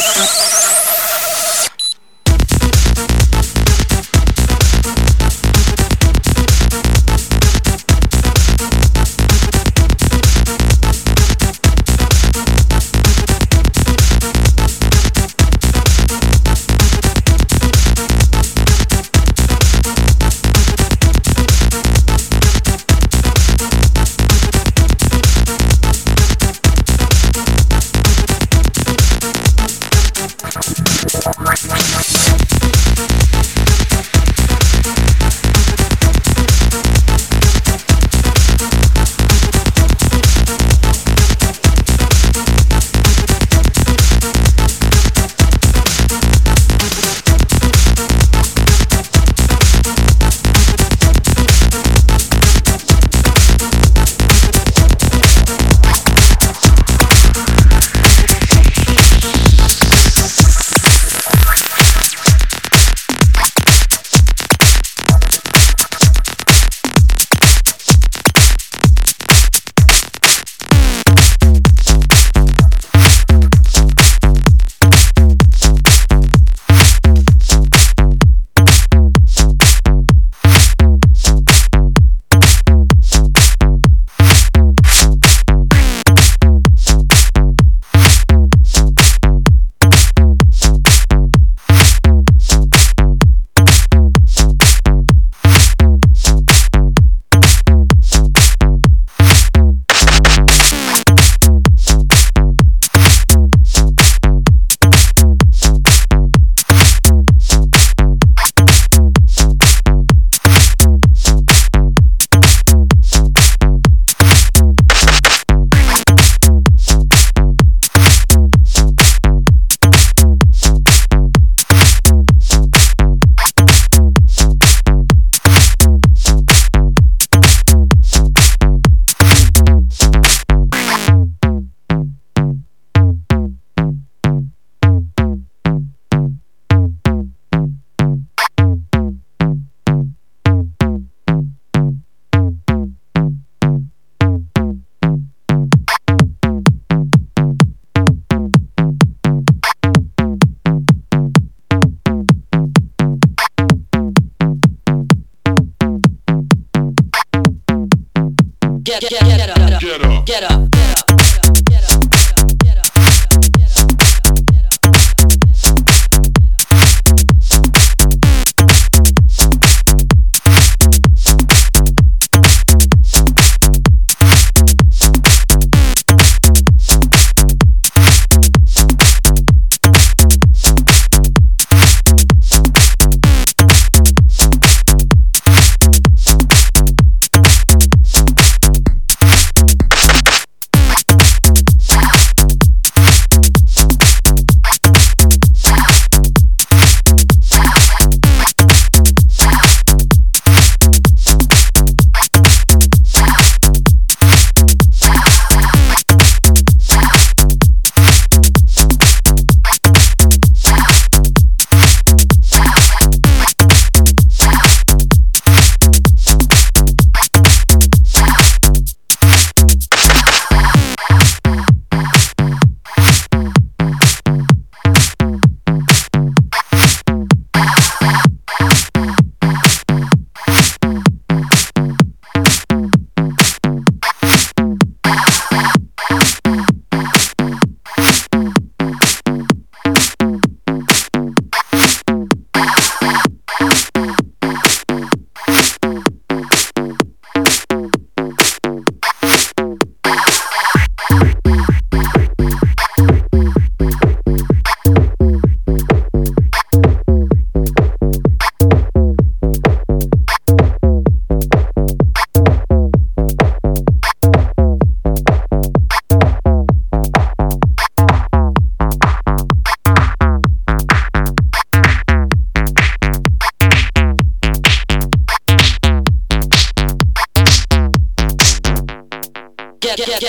Thank you.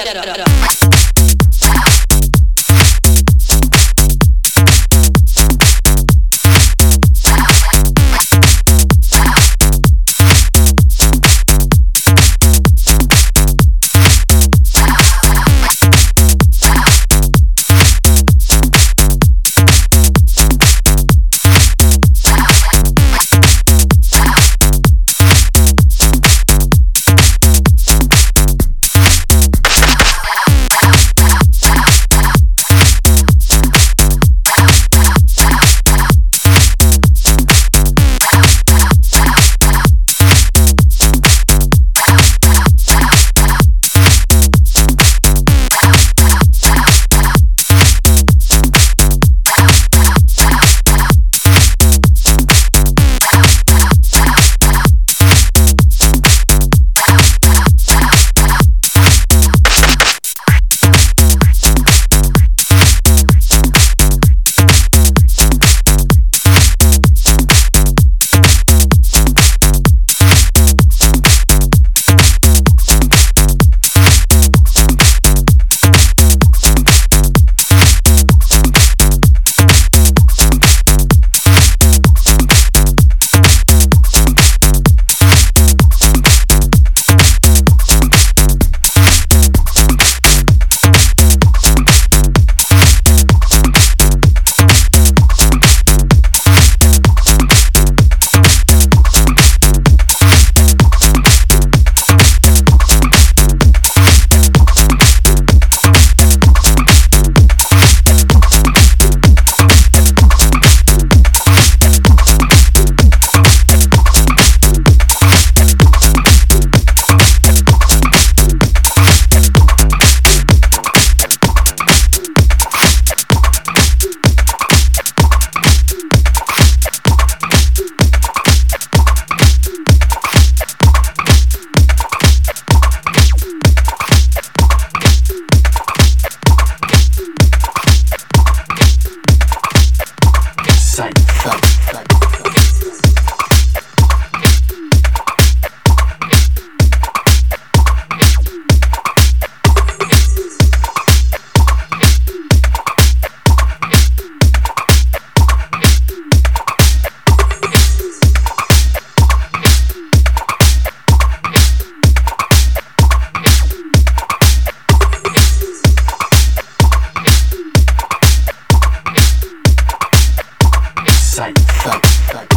Shut up. Psych.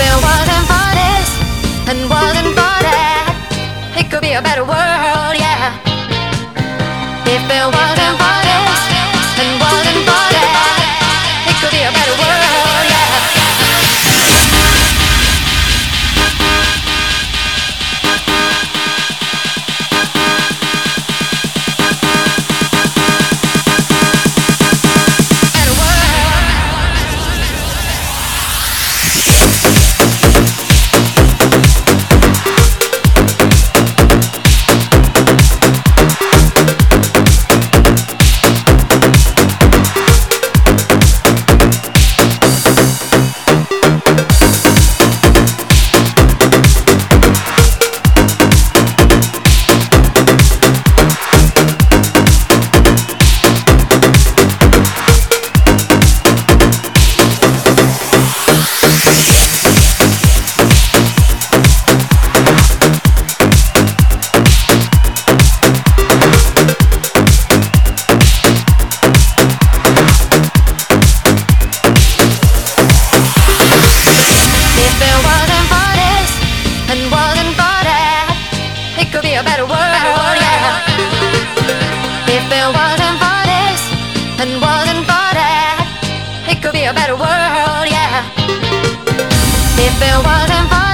If it wasn't for this and wasn't for that, It could be a better world. a better world, yeah. If it wasn't for